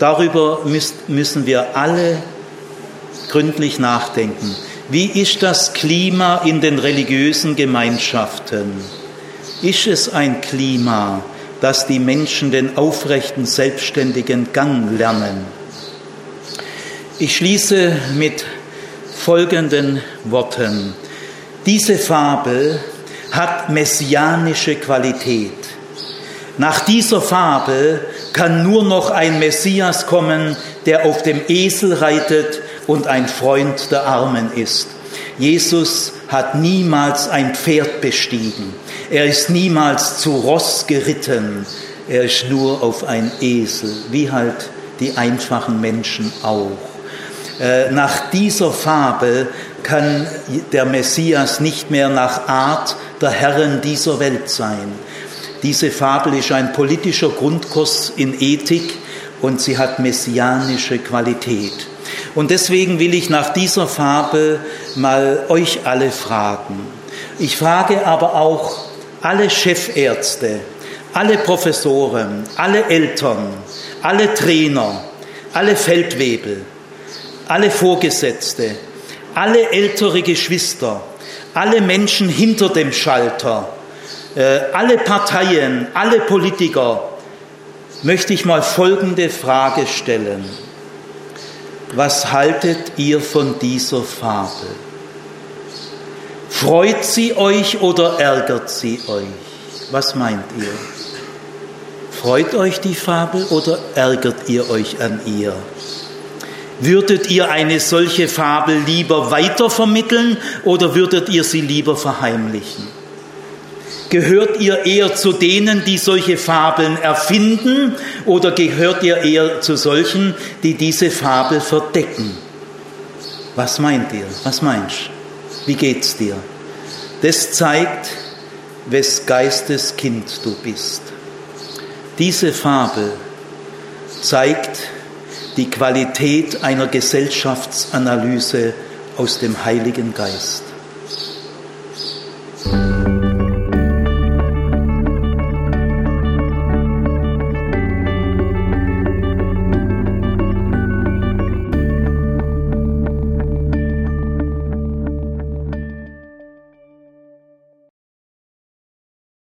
Darüber müssen wir alle gründlich nachdenken. Wie ist das Klima in den religiösen Gemeinschaften? Ist es ein Klima, das die Menschen den aufrechten, selbstständigen Gang lernen? Ich schließe mit folgenden Worten. Diese Fabel hat messianische Qualität. Nach dieser Fabel kann nur noch ein Messias kommen, der auf dem Esel reitet und ein Freund der Armen ist. Jesus hat niemals ein Pferd bestiegen. Er ist niemals zu Ross geritten. Er ist nur auf ein Esel, wie halt die einfachen Menschen auch. Äh, nach dieser Fabel kann der Messias nicht mehr nach Art der Herren dieser Welt sein. Diese Fabel ist ein politischer Grundkurs in Ethik und sie hat messianische Qualität. Und deswegen will ich nach dieser Fabel mal euch alle fragen. Ich frage aber auch alle Chefärzte, alle Professoren, alle Eltern, alle Trainer, alle Feldwebel, alle Vorgesetzte, alle ältere Geschwister, alle Menschen hinter dem Schalter, alle Parteien, alle Politiker, möchte ich mal folgende Frage stellen. Was haltet ihr von dieser Fabel? Freut sie euch oder ärgert sie euch? Was meint ihr? Freut euch die Fabel oder ärgert ihr euch an ihr? Würdet ihr eine solche Fabel lieber weitervermitteln oder würdet ihr sie lieber verheimlichen? Gehört ihr eher zu denen, die solche Fabeln erfinden oder gehört ihr eher zu solchen, die diese Fabel verdecken? Was meint ihr? Was meinst du? Wie geht's dir? Das zeigt, wes Geistes Kind du bist. Diese Fabel zeigt die Qualität einer Gesellschaftsanalyse aus dem Heiligen Geist.